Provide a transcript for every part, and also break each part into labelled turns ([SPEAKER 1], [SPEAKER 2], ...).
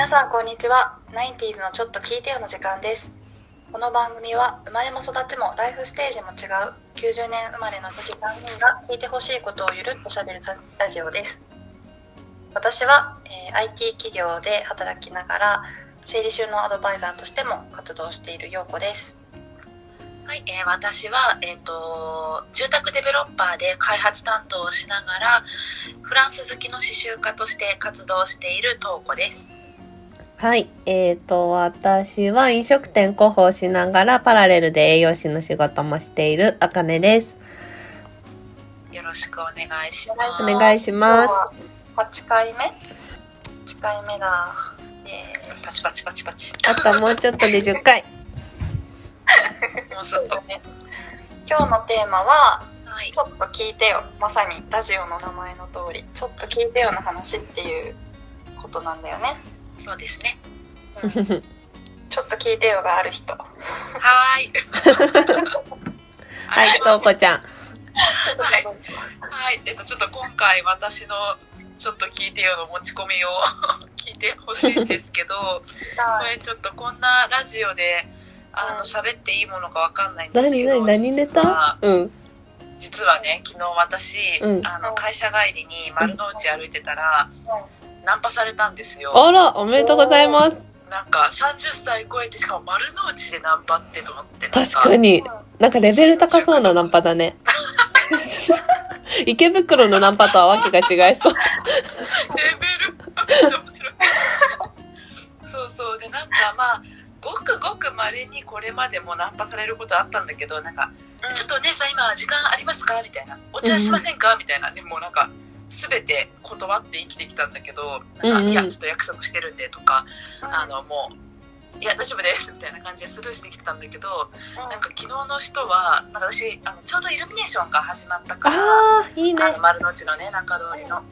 [SPEAKER 1] 皆さんこんにちは。ナインティーズのちょっと聞いてよの時間です。この番組は生まれも育ちもライフステージも違う90年生まれの時3人が聞いてほしいことをゆるっと喋るラジオです。私は、えー IT 企業で働きながら整理収納アドバイザーとしても活動している陽子です。
[SPEAKER 2] はい、えー私は、えっ、と、住宅デベロッパーで開発担当をしながら、フランス好きの刺繍家として活動している東子です。
[SPEAKER 3] はい。えっ、と、私は飲食店広報しながらパラレルで栄養士の仕事もしているあかねです。
[SPEAKER 2] よろしくお願いします。
[SPEAKER 3] お願いします
[SPEAKER 1] 今日は8回目 ?8 回目だ。え
[SPEAKER 2] パチパチパチパチ。
[SPEAKER 3] あともうちょっとで10回。
[SPEAKER 2] もうちょっと。
[SPEAKER 1] ね今日のテーマは
[SPEAKER 2] はい
[SPEAKER 1] ち。ょっと聞いてよまさにラジオの名前の通りちょっと聞いてよの話っていうことなんだよね
[SPEAKER 2] そうですね。
[SPEAKER 1] ちょっと聞いてよがある人
[SPEAKER 2] はーい。
[SPEAKER 3] はい、とうこちゃん。
[SPEAKER 2] はい。はい。えっと、ちょっと今回私のちょっと聞いてよの持ち込みを 聞いてほしいんですけど、これちょっとこんなラジオで、あの、喋っていいものかわかんないんです
[SPEAKER 3] 何
[SPEAKER 2] けど、
[SPEAKER 3] 何何ネ
[SPEAKER 2] 実は
[SPEAKER 3] タ？うん。
[SPEAKER 2] 実はね昨日私、
[SPEAKER 3] うん
[SPEAKER 2] あの会社帰りに丸の内歩いてたら、ナンパされたんですよ
[SPEAKER 3] あら、おめでとうございます。
[SPEAKER 2] なんか30歳超えてしかも丸の内でナンパってと思ってなん
[SPEAKER 3] 確かに。なんかレベル高そうなナンパだね。池袋のナンパとはわけが違いそう。
[SPEAKER 2] レベル面白いそうそうでなんかまあごくごくまれにこれまでもナンパされることあったんだけどなんか「ちょっとお姉さん今時間ありますか?」みたいな「お茶しませんか?」みたいなでもなんか全て断って生きてきたんだけど「なんか
[SPEAKER 3] うんうん
[SPEAKER 2] いやちょっと約束してるんで」とかあのもう「いや大丈夫です」みたいな感じでスルーしてきてたんだけどなんか昨日の人はなんか私あのちょうどイルミネーションが始まったから
[SPEAKER 3] いいね
[SPEAKER 2] あ。の丸の内のね中通りの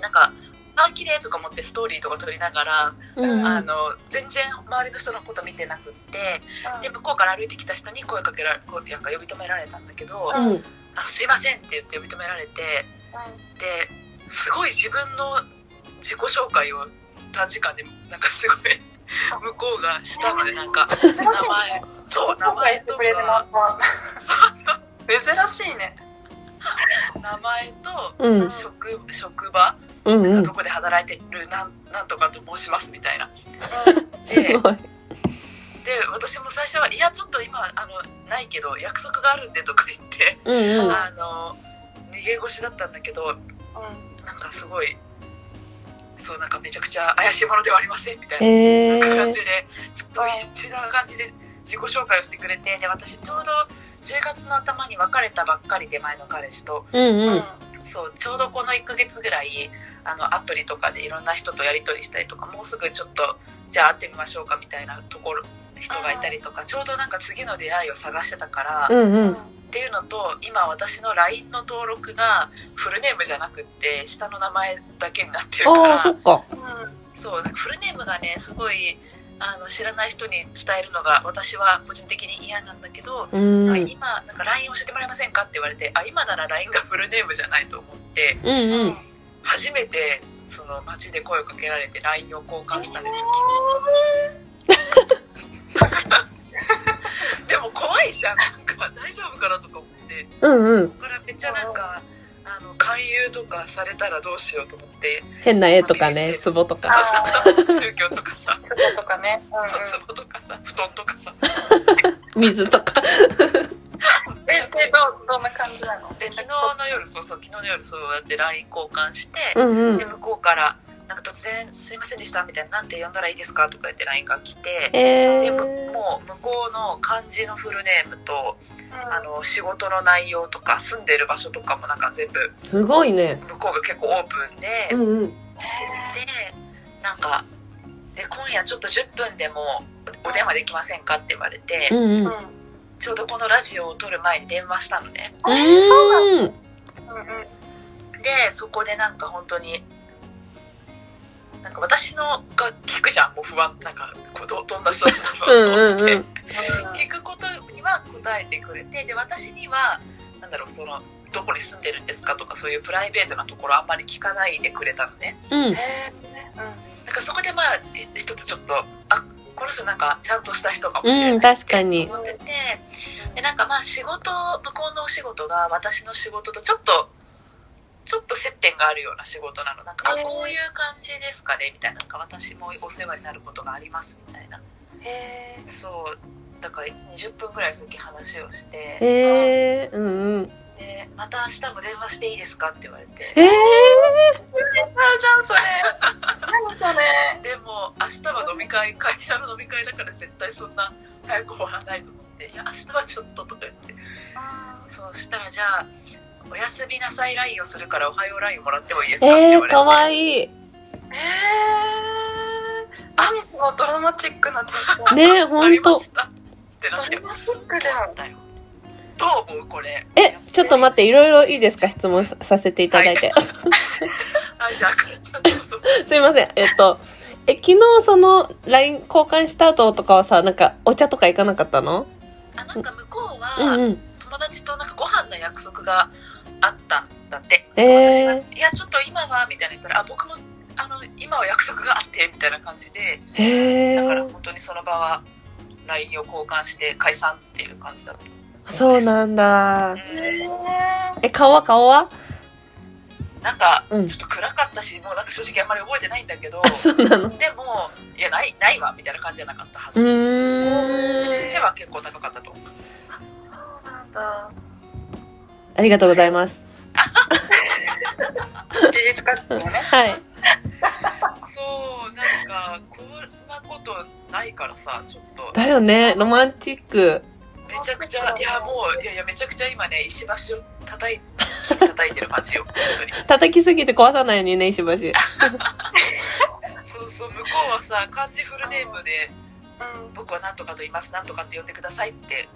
[SPEAKER 2] なんかあ綺麗とか思ってストーリーとか撮りながら、
[SPEAKER 3] うんうん。
[SPEAKER 2] あの全然周りの人のこと見てなくってで向こうから歩いてきた人に声かけられなんか呼び止められたんだけど「
[SPEAKER 3] うん。
[SPEAKER 2] あのすいません」って言って呼び止められてですごい自分の自己紹介を短時間でなんかすごい向こうがしたのでなんか
[SPEAKER 1] 珍しい
[SPEAKER 2] 名前そう名前と
[SPEAKER 1] くれるナン
[SPEAKER 2] か
[SPEAKER 1] パ珍しいね
[SPEAKER 2] 名前と
[SPEAKER 3] うん。
[SPEAKER 2] 職職場？
[SPEAKER 3] うんうん
[SPEAKER 2] なんかど。こで働いてるなんなんとかと申しますみたいな。
[SPEAKER 3] すごい。
[SPEAKER 2] で私も最初は「いやちょっと今あのないけど約束があるんで」とか言って、
[SPEAKER 3] うんうん。
[SPEAKER 2] あの逃げ腰だったんだけどなんかすごいそうなんかめちゃくちゃ怪しいものではありませんみたいな,、感
[SPEAKER 3] ー。
[SPEAKER 2] じですごい必死な感じで自己紹介をしてくれてで私ちょうど10月の頭に別れたばっかりで前の彼氏と
[SPEAKER 3] うん
[SPEAKER 1] うん
[SPEAKER 3] うん。
[SPEAKER 2] そうちょうどこの1ヶ月ぐらいあのアプリとかでいろんな人とやり取りしたりとかもうすぐちょっとじゃあ会ってみましょうかみたいなところ人がいたりとかちょうどなんか次の出会いを探してたから、っ
[SPEAKER 3] うんうん。
[SPEAKER 2] ていうのと今私の LINE の登録がフルネームじゃなくって下の名前だけになってるから
[SPEAKER 3] そっか。
[SPEAKER 2] そうなんかフルネームがねすごいあの知らない人に伝えるのが私は個人的に嫌なんだけど、
[SPEAKER 3] うん。うん
[SPEAKER 2] 今なんか LINE 教えてもらえませんかって言われてあ今なら LINE がフルネームじゃないと思って
[SPEAKER 3] うん。
[SPEAKER 2] 初めてその街で声をかけられて LINE を交換したんですよ でも怖いじゃん
[SPEAKER 3] うんうん。
[SPEAKER 2] これめっちゃなんかあの勧誘とかされたらどうしようと思って
[SPEAKER 3] 変な絵とかね、壺と
[SPEAKER 2] そう
[SPEAKER 3] か。
[SPEAKER 2] 宗教とかさ
[SPEAKER 1] そことかね
[SPEAKER 2] そう壺とかさ布団とかさ
[SPEAKER 3] 水とか。
[SPEAKER 1] えでどどんな感じなの？
[SPEAKER 2] で昨日の夜そうそう昨日の夜そうやって LINE 交換して、
[SPEAKER 3] うんうん
[SPEAKER 2] で。向こうからなんか突然「すいませんでした」みたいな「なんて呼んだらいいですか?」とか言って LINE が来て、
[SPEAKER 3] え
[SPEAKER 2] でむ
[SPEAKER 3] ー。
[SPEAKER 2] もう向こうの漢字のフルネームとあの仕事の内容とか住んでる場所とかもなんか全部
[SPEAKER 3] すごいね。
[SPEAKER 2] 向こうが結構オープンで、
[SPEAKER 3] うんうん。
[SPEAKER 2] でなんかで今夜ちょっと10分でもお電話できませんかって言われて、
[SPEAKER 3] うんうん。
[SPEAKER 1] うん
[SPEAKER 2] ちょうどこのラジオを撮る前に電話したのね
[SPEAKER 1] あそうなん
[SPEAKER 3] うん。
[SPEAKER 1] うんうん
[SPEAKER 2] でそこでなんか本当になんか私のが聞くじゃんもう不安なんかどどんな人なんだろうと思って、
[SPEAKER 3] うんうん
[SPEAKER 2] 聞くことには答えてくれてで私にはなんだろうそのどこに住んでるんですかとかそういうプライベートなところあんまり聞かないでくれたのね。
[SPEAKER 3] うん。
[SPEAKER 2] かそこでまあい一つちょっとあこの人なんかちゃんとした人かもしれないって思っててでなんかまあ仕事向こうのお仕事が私の仕事とちょっとちょっと接点があるような仕事なの。なんか、あこういう感じですかねみたいな。なんか私もお世話になることがありますみたいな
[SPEAKER 1] へえ
[SPEAKER 2] そうだから20分ぐらい先話をして
[SPEAKER 3] へえうんうん。
[SPEAKER 2] でまた明日も電話していいですかって言われて。
[SPEAKER 3] へえ
[SPEAKER 1] あるじゃんそれ何それ。
[SPEAKER 2] でも明日は飲み会会社の飲み会だから絶対そんな早く終わらないと思って「いや明日はちょっと」とか言って。そうしたらじゃあ「おやすみなさい LINE をするからおはよう LINE もらってもいいですか?」って
[SPEAKER 3] えー、
[SPEAKER 2] 言われて。
[SPEAKER 3] かわいい。
[SPEAKER 1] えー、何そのドラマチックな展開
[SPEAKER 3] ね
[SPEAKER 2] わかり
[SPEAKER 3] ほん
[SPEAKER 2] ってなって。
[SPEAKER 1] ドラマチックじゃん
[SPEAKER 2] だよ。どう思うこれ。
[SPEAKER 3] えちょっと待っていろいろいいですか？質問ささせていただいて、
[SPEAKER 2] あじゃああかりちゃんどう。ぞ
[SPEAKER 3] すいません。えっとえ昨日その LINE 交換した後とかはさなんかお茶とか行かなかったの？
[SPEAKER 2] あなんか向こう
[SPEAKER 3] うん
[SPEAKER 2] は
[SPEAKER 3] うん。
[SPEAKER 2] 友達となんかご飯の約束があったんだって、
[SPEAKER 3] えー。
[SPEAKER 2] 私が「いやちょっと今は」みたいな言ったら「あ僕もあの今は約束があって」みたいな感じでだから本当にその場は LINE を交換して解散っていう感じだった。
[SPEAKER 3] そうなんだ。
[SPEAKER 2] うん。
[SPEAKER 1] え
[SPEAKER 3] え顔は？顔は？
[SPEAKER 2] なんか
[SPEAKER 3] うん。
[SPEAKER 2] ちょっと暗かったしもうなんか正直あんまり覚えてないんだけど
[SPEAKER 3] そうなの？
[SPEAKER 2] でもいやないないわみたいな感じじゃなかったは
[SPEAKER 3] う
[SPEAKER 2] ず、背は結構高かったと思う。
[SPEAKER 1] そうなんだ。
[SPEAKER 3] ありがとうございます。
[SPEAKER 1] 事実確認ね。
[SPEAKER 3] はい
[SPEAKER 2] そうなんかこんなことないからさちょっと。
[SPEAKER 3] だよねロマンチック。
[SPEAKER 2] めちゃくちゃいやもういやいやめちゃくちゃ今ね石橋を叩い叩いてる感じよ本当に
[SPEAKER 3] 叩きすぎて壊さないようにね石橋。
[SPEAKER 2] そうそう向こうはさ漢字フルネームで
[SPEAKER 1] うん「
[SPEAKER 2] 僕は何とかと言います何とかって呼んでください」って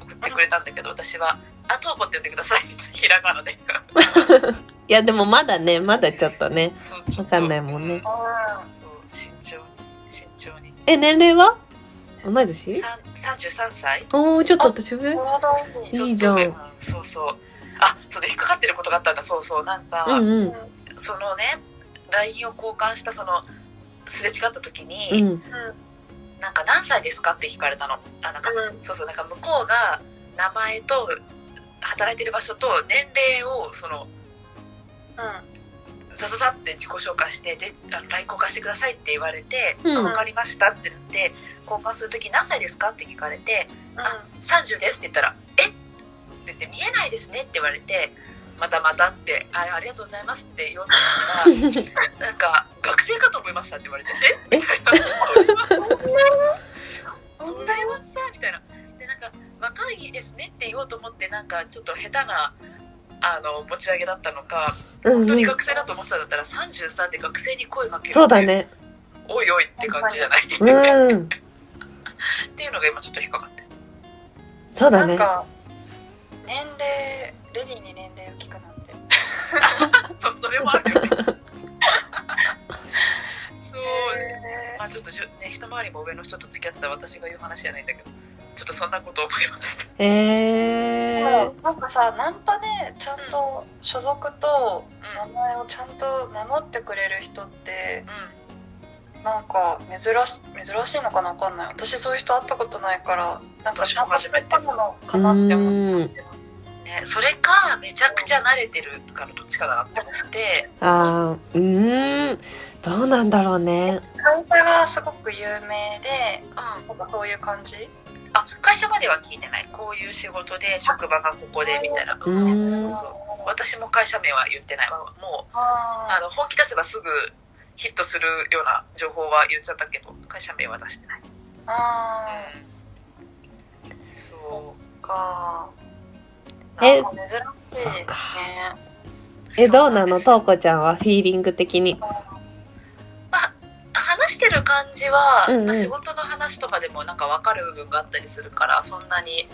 [SPEAKER 2] 送ってくれたんだけど私は「あとうぼって呼んでください」みたいなひらがなで
[SPEAKER 3] いやでもまだねまだちょっとねわかんないもんね。
[SPEAKER 2] うそう慎重に。慎重に
[SPEAKER 3] え年齢は？同い年？
[SPEAKER 2] さん33歳
[SPEAKER 3] おおちょっと年上
[SPEAKER 1] いい。
[SPEAKER 3] じゃん。
[SPEAKER 2] うんそうそう。あそうで引っかかってることがあったんだ。そうそう。なんか、
[SPEAKER 3] うんうん。
[SPEAKER 2] そのね LINE を交換したそのすれ違った時に、
[SPEAKER 3] うん。
[SPEAKER 2] なんか何歳ですかって聞かれたの。あなんか、そうそう。なんか向こうが名前と働いてる場所と年齢をそのザザザって自己紹介してであの LINE 交換してくださいって言われて、
[SPEAKER 3] うん。
[SPEAKER 2] あ分かりましたってなって交換する時何歳ですかって聞かれてあ30ですって言ったら「えっ?」て言って「見えないですね」って言われて「またまた」ってあ「ありがとうございます」って言おうと思ったら なんか「学生かと思いました」って言われて「えみたいな。それは それはさみたいな。でなんか「若いですね」って言おうと思ってなんかちょっと下手なあの持ち上げだったのか
[SPEAKER 3] うん
[SPEAKER 2] 本当に
[SPEAKER 3] うん
[SPEAKER 2] 学生だと思ってたんだったら33で学生に声かける。
[SPEAKER 3] そうだね。
[SPEAKER 2] おいおいって感じじゃない、っ
[SPEAKER 3] うん。
[SPEAKER 2] ていうのが今ちょっと引っかかって。
[SPEAKER 3] そうだね。
[SPEAKER 1] なんか年齢レディーに年齢を聞くなんて。
[SPEAKER 2] そうそれもあるよね。そう。
[SPEAKER 1] へ
[SPEAKER 2] まあちょっとじゅ、ね、一回りも上の人と付き合ってた私が言う話じゃないんだけどちょっとそんなこと思いました。
[SPEAKER 3] えー、
[SPEAKER 1] なんかさナンパでちゃんと所属と名
[SPEAKER 2] う
[SPEAKER 1] 前をちゃんと名乗ってくれる人って
[SPEAKER 2] んうん。
[SPEAKER 1] なんか珍し珍しいのかなわかんない。私そういう人会ったことないからなんか
[SPEAKER 2] 私も初めて
[SPEAKER 1] ナンパなのかなって思っちゃうけど。
[SPEAKER 2] ね、それかめちゃくちゃ慣れてるかのどっちかだなって思って。
[SPEAKER 3] あーうーん。どうなんだろうね。
[SPEAKER 1] 会社がすごく有名で
[SPEAKER 2] うん。
[SPEAKER 1] なんかそういう感じ？
[SPEAKER 2] あ会社までは聞いてない。こういう仕事で職場がここでみたいな。
[SPEAKER 3] うーん。
[SPEAKER 2] そうそう私も会社名は言ってない。もう
[SPEAKER 1] あ
[SPEAKER 2] あの本気出せばすぐヒットするような情報は言っちゃったけど会社名は出してない、
[SPEAKER 1] あ
[SPEAKER 2] うん、そう。
[SPEAKER 1] か。
[SPEAKER 3] え
[SPEAKER 1] 珍しいね。
[SPEAKER 3] えどうなの？
[SPEAKER 2] そ
[SPEAKER 3] とうこちゃんはフィーリング的に。
[SPEAKER 2] 話してる感じは、
[SPEAKER 3] うんうん。
[SPEAKER 2] まあ仕事の話とかでもなんか分かる部分があったりするからそんなに、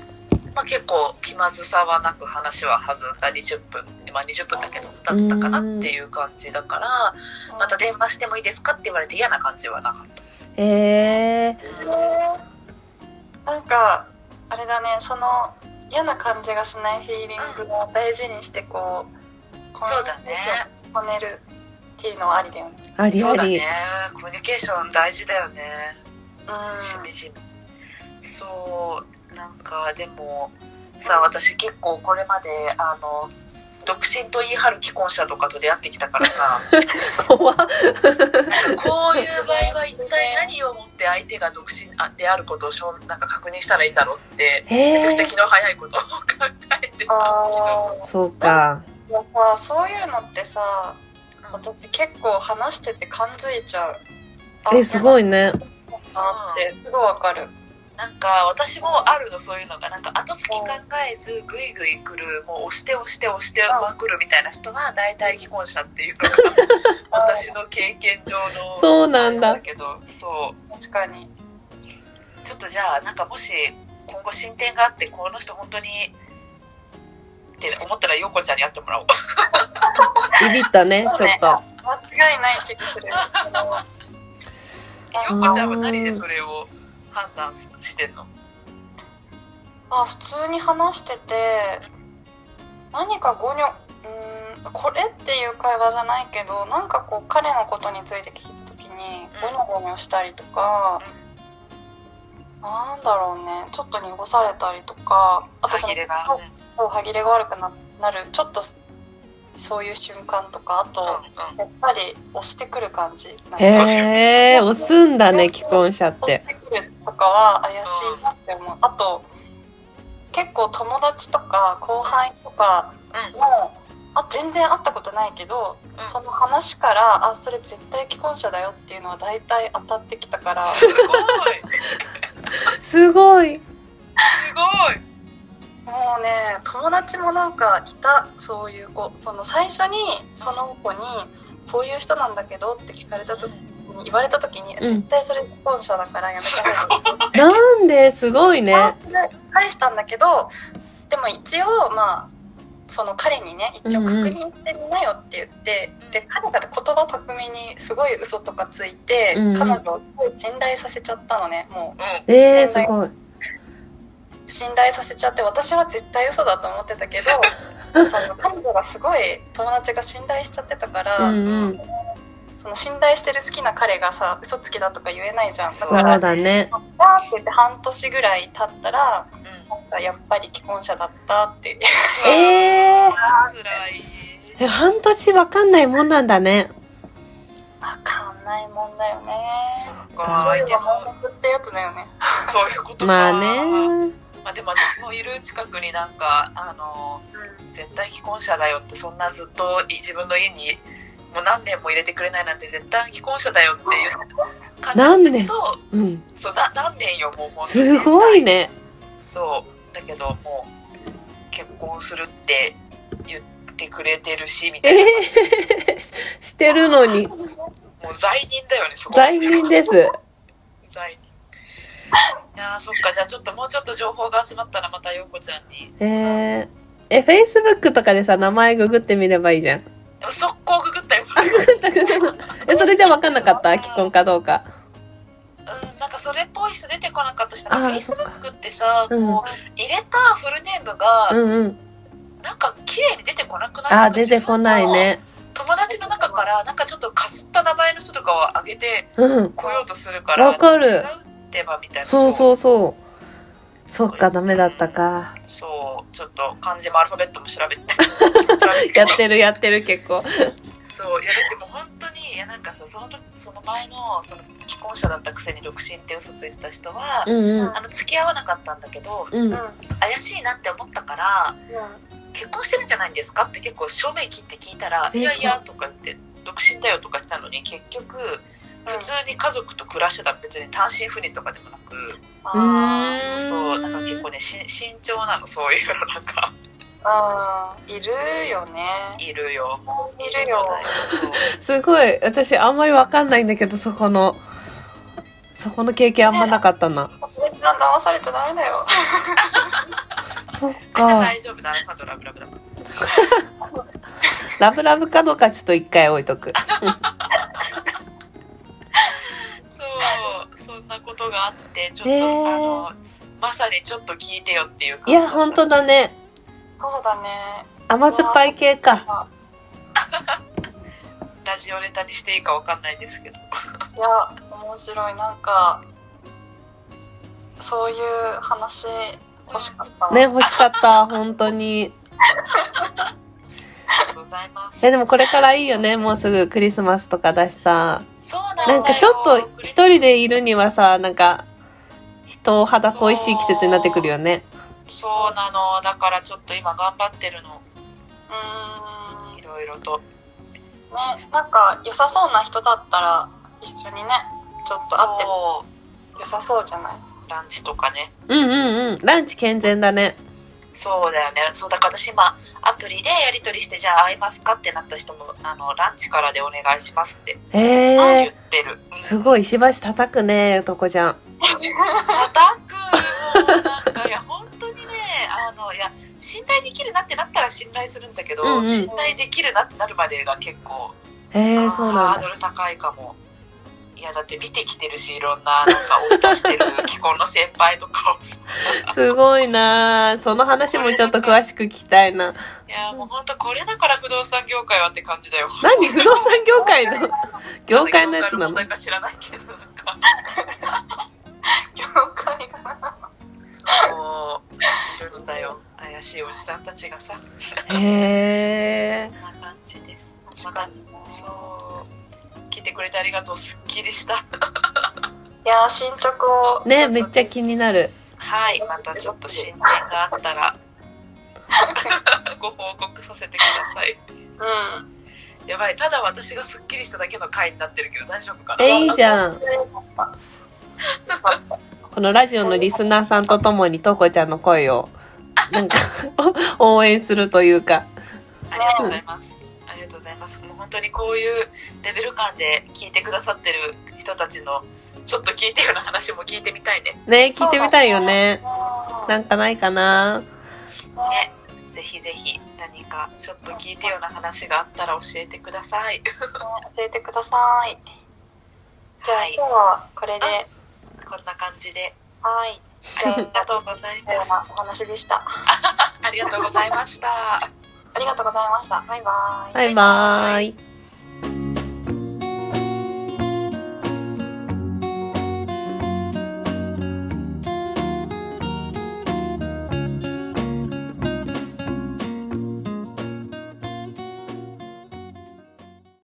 [SPEAKER 2] まあ、結構気まずさはなく話は弾んだ20分まあ20分だけどだったかなっていう感じだからまた電話してもいいですかって言われて嫌な感じはなかった。
[SPEAKER 3] えー、
[SPEAKER 1] なんかあれだねその嫌な感じがしないフィーリングを大事にしてこう
[SPEAKER 2] そうだね。
[SPEAKER 1] こねるっていうのはありだよね。
[SPEAKER 3] ありあり。
[SPEAKER 2] そうだね。コミュニケーション大事だよね。
[SPEAKER 1] うん
[SPEAKER 2] しみじみ。そうなんかでもさ私結構これまであの独身と言い張る既婚者とかと出会ってきたからさ。
[SPEAKER 3] 怖っ。
[SPEAKER 2] なんかこういう場合は一体何をもって相手が独身あであることを証なんか確認したらいいんだろうって
[SPEAKER 3] へ
[SPEAKER 2] めちゃくちゃ
[SPEAKER 3] え。
[SPEAKER 2] 気の早いことを考えてたんだけど。
[SPEAKER 1] あ
[SPEAKER 3] そうか。
[SPEAKER 1] やさそういうのってさ
[SPEAKER 2] うん。
[SPEAKER 1] 私結構話してて感づいちゃう。あ
[SPEAKER 3] え、すごいね。
[SPEAKER 1] なってすごいわかる。
[SPEAKER 2] なんか私もあるのそういうのが。なんか後先考えずグイグイ来る。もう押して押して押してまくるみたいな人は大体既婚者っていう。の が私の経験上の
[SPEAKER 3] そうなんだ。
[SPEAKER 2] けど。そう。
[SPEAKER 1] 確かに。
[SPEAKER 2] ちょっとじゃあなんかもし今後進展があってこの人本当にって思ったら陽子ちゃんに会ってもらおう。
[SPEAKER 3] ビビったね、ちょっと。
[SPEAKER 1] 間違いない気がする
[SPEAKER 2] 陽子ちゃんは何でそれを判断してんの？
[SPEAKER 1] あ普通に話してて何かゴニョうーんこれっていう会話じゃないけどなんかこう彼のことについて聞いた時にゴニョゴニョしたりとか、なんだろうねちょっと濁されたりとかあとその
[SPEAKER 2] 歯切れが、
[SPEAKER 1] そうそう歯切れが悪くななるちょっとそういう瞬間とかあと、
[SPEAKER 2] うんうん。
[SPEAKER 1] やっぱり押してくる感じ
[SPEAKER 3] へえ、押すんだね、既婚者っ。
[SPEAKER 1] 押しててくるとかは怪しいなって思う、あと結構友達とか後輩とか
[SPEAKER 2] うん。
[SPEAKER 1] も、あ全然会ったことないけど、
[SPEAKER 2] うん。
[SPEAKER 1] その話からあそれ絶対既婚者だよっていうのは大体当たってきたから。
[SPEAKER 2] すごい。
[SPEAKER 3] すごい。
[SPEAKER 2] すごい
[SPEAKER 1] もうね友達もなんかいたそういう子。その最初にその子に「こういう人なんだけど」って聞かれた時に言われた時に、
[SPEAKER 3] ん。
[SPEAKER 1] 絶対それ既婚者だからやめた方がいい。
[SPEAKER 3] なんで？すごいね。
[SPEAKER 1] 返したんだけどでも一応まあその彼にね一応確認してみなよって言って、
[SPEAKER 2] うん
[SPEAKER 1] で彼が言葉巧みにすごい嘘とかついて、
[SPEAKER 3] うん。うん
[SPEAKER 1] 彼女を信頼させちゃったのねもう。
[SPEAKER 2] うん
[SPEAKER 3] えー、すごい。
[SPEAKER 1] 信頼させちゃって私は絶対嘘だと思ってたけど その彼女がすごい友達が信頼しちゃってたから、
[SPEAKER 3] うんうん。
[SPEAKER 1] その信頼してる好きな彼がさ嘘つきだとか言えないじゃん。だ
[SPEAKER 3] そう
[SPEAKER 1] から
[SPEAKER 3] だね。
[SPEAKER 1] あって言って半年ぐらい経ったら
[SPEAKER 2] うん。
[SPEAKER 1] なんかやっぱり既婚者だったって
[SPEAKER 3] えー、
[SPEAKER 2] 辛い
[SPEAKER 3] え半年わかんないもんなんだね。
[SPEAKER 1] わかんないもんだよね。
[SPEAKER 3] か。
[SPEAKER 1] そういうの
[SPEAKER 2] 相手も
[SPEAKER 1] 盲目ってやつだよね。
[SPEAKER 2] そういうことか。
[SPEAKER 3] まあね。
[SPEAKER 2] まあでも私もいる近くになんかあの絶対既婚者だよってそんなずっと自分の家にもう何年も入れてくれないなんて絶対既婚者だよっていう感じなんだけど
[SPEAKER 3] うん。
[SPEAKER 2] そうな何年よもう本当に
[SPEAKER 3] すごいね。
[SPEAKER 2] そうだけどもう結婚するって言ってくれてるしみたいな、
[SPEAKER 3] えー、してるのに。
[SPEAKER 2] もう罪人だよねそこ
[SPEAKER 3] 罪人です。
[SPEAKER 2] 罪人いやーそっかじゃあちょっともうちょっと情報が集まったらまた陽子ちゃんに
[SPEAKER 3] えー、え、Facebook とかでさ、名前ググってみればいいじゃん。
[SPEAKER 2] 速攻ググったよそれ
[SPEAKER 3] え、それじゃわかんなかった？既婚かどうか。
[SPEAKER 2] うんなんかそれっぽい人出てこなかったし
[SPEAKER 3] あー
[SPEAKER 2] なんか Facebook ってさ
[SPEAKER 3] うん
[SPEAKER 2] こう入れたフルネームが
[SPEAKER 3] うんうん。
[SPEAKER 2] なんか綺麗に出てこなくない？
[SPEAKER 3] あ出てこないね。
[SPEAKER 2] 友達の中からなんかちょっとかすった名前の人とかを挙げて
[SPEAKER 3] うん。
[SPEAKER 2] 来ようとするから
[SPEAKER 3] わかる
[SPEAKER 2] 違うってばみたいな
[SPEAKER 3] そうそうそう。そっか、ダメだったか。
[SPEAKER 2] そうちょっと漢字もアルファベットも調べて
[SPEAKER 3] やってるやってる結構。
[SPEAKER 2] そういやだってもう本当にいやなんかさその時その前のその既婚者だったくせに独身って嘘ついてた人は、
[SPEAKER 3] うんうん。
[SPEAKER 2] あの付き合わなかったんだけど
[SPEAKER 3] うん
[SPEAKER 1] うん。
[SPEAKER 2] 怪しいなって思ったから結婚してるんじゃないんですかって結構正面切って聞いたら「
[SPEAKER 3] え
[SPEAKER 2] いやいや」とか言って「独身だよ」とか言ったのに結局普通に家族と暮らしてた別に単身赴任とかでもなく。
[SPEAKER 1] あ
[SPEAKER 3] うん
[SPEAKER 2] そうそうなんか結構ねし 慎重なのそういうのなんか。
[SPEAKER 1] ーあー。いるよね。
[SPEAKER 2] いるよ。
[SPEAKER 1] いるよ。
[SPEAKER 3] すごい。私あんまりわかんないんだけど、そこの、そこの経験あんまなかったな。
[SPEAKER 1] それじゃ騙されちゃダメだよ。
[SPEAKER 3] そっか。
[SPEAKER 2] 大丈夫だあれさんとラブラブだ
[SPEAKER 3] ラブラブかどうかちょっと一回置いとく。
[SPEAKER 2] そうそんなことがあってちょっと、
[SPEAKER 3] へー
[SPEAKER 2] あのまさにちょっと聞いてよっていう感
[SPEAKER 3] いや、本当だね。
[SPEAKER 1] そうだね
[SPEAKER 3] 甘酸っぱい系か。
[SPEAKER 2] ラジオネタにしていいかわかんないですけど。
[SPEAKER 1] いや面白いなんかそういう話欲しかったわ
[SPEAKER 3] ね、欲しかった、本当に。
[SPEAKER 2] ありがとうございます。
[SPEAKER 3] え、でもこれからいいよね、もうすぐクリスマスとかだしさ。
[SPEAKER 2] そうなん
[SPEAKER 3] かちょっと一人でいるにはさ、なんか、人肌恋しい季節になってくるよね。
[SPEAKER 2] そうなの。だからちょっと今頑張ってるの。
[SPEAKER 1] うーん
[SPEAKER 2] いろいろと。
[SPEAKER 1] ねなんか良さそうな人だったら一緒にねちょっと会って良さそうじゃない、
[SPEAKER 2] う。ランチとかね。
[SPEAKER 3] うんうんうん。ランチ健全だね。
[SPEAKER 2] そうだよね。そうだから私今アプリでやり取りしてじゃあ会いますかってなった人もあのランチからでお願いしますって
[SPEAKER 3] え
[SPEAKER 2] 言
[SPEAKER 3] え
[SPEAKER 2] ってる。うん
[SPEAKER 3] ー、すごい、石橋叩くね、とこじゃん。
[SPEAKER 2] 叩くもうなんかいや本当にねあのいや信頼できるなってなったら信頼するんだけど、
[SPEAKER 3] うんうん
[SPEAKER 2] 信頼できるなってなるまでが結構
[SPEAKER 3] ええー、そう。
[SPEAKER 2] ハードル高いかも。いやだって見てきてるしいろんななんか追い出してる 既婚の先輩とかを
[SPEAKER 3] すごいな。その話もちょっと詳しく聞きたいな。
[SPEAKER 2] いやもう本当これだから不動産業界はって感じだよ。
[SPEAKER 3] 何？不動産業界の？業界のやつなの？
[SPEAKER 2] 業界か知らないけど。なんか
[SPEAKER 1] 業界が
[SPEAKER 2] そういるんだよ。怪しいおじさんたちがさ。
[SPEAKER 3] へえ
[SPEAKER 2] こんな感じです。
[SPEAKER 1] 確かにね
[SPEAKER 2] そう聞いてくれてありがとう。すっきりした。
[SPEAKER 1] いやー進捗を
[SPEAKER 3] ねめっちゃ気になる。
[SPEAKER 2] はいまたちょっと進展があったら ご報告させてください
[SPEAKER 1] うん
[SPEAKER 2] やばいただ私がすっきりしただけの回になってるけど大丈夫かな？
[SPEAKER 3] え、いいじゃん。このラジオのリスナーさんとともにとこちゃんの声を、なんか、応援するというか。
[SPEAKER 2] ありがとうございます。ありがとうございます。もう本当にこういうレベル感で聞いてくださってる人たちのちょっと聞いてような話も聞いてみたいね。
[SPEAKER 3] ね聞いてみたいよね。
[SPEAKER 1] うん
[SPEAKER 3] なんかないかな？
[SPEAKER 2] ね。ぜひぜひ何かちょっと聞いてような話があったら教えてください。
[SPEAKER 1] 教えてくださいじゃあ、
[SPEAKER 2] はい
[SPEAKER 1] 今日はこれで
[SPEAKER 2] こんな感じで。
[SPEAKER 1] はい
[SPEAKER 2] ありがとうございます。
[SPEAKER 1] お話でした
[SPEAKER 2] ありがとうございました。
[SPEAKER 1] ありがとうございましたバイバイ
[SPEAKER 3] バイバーイ。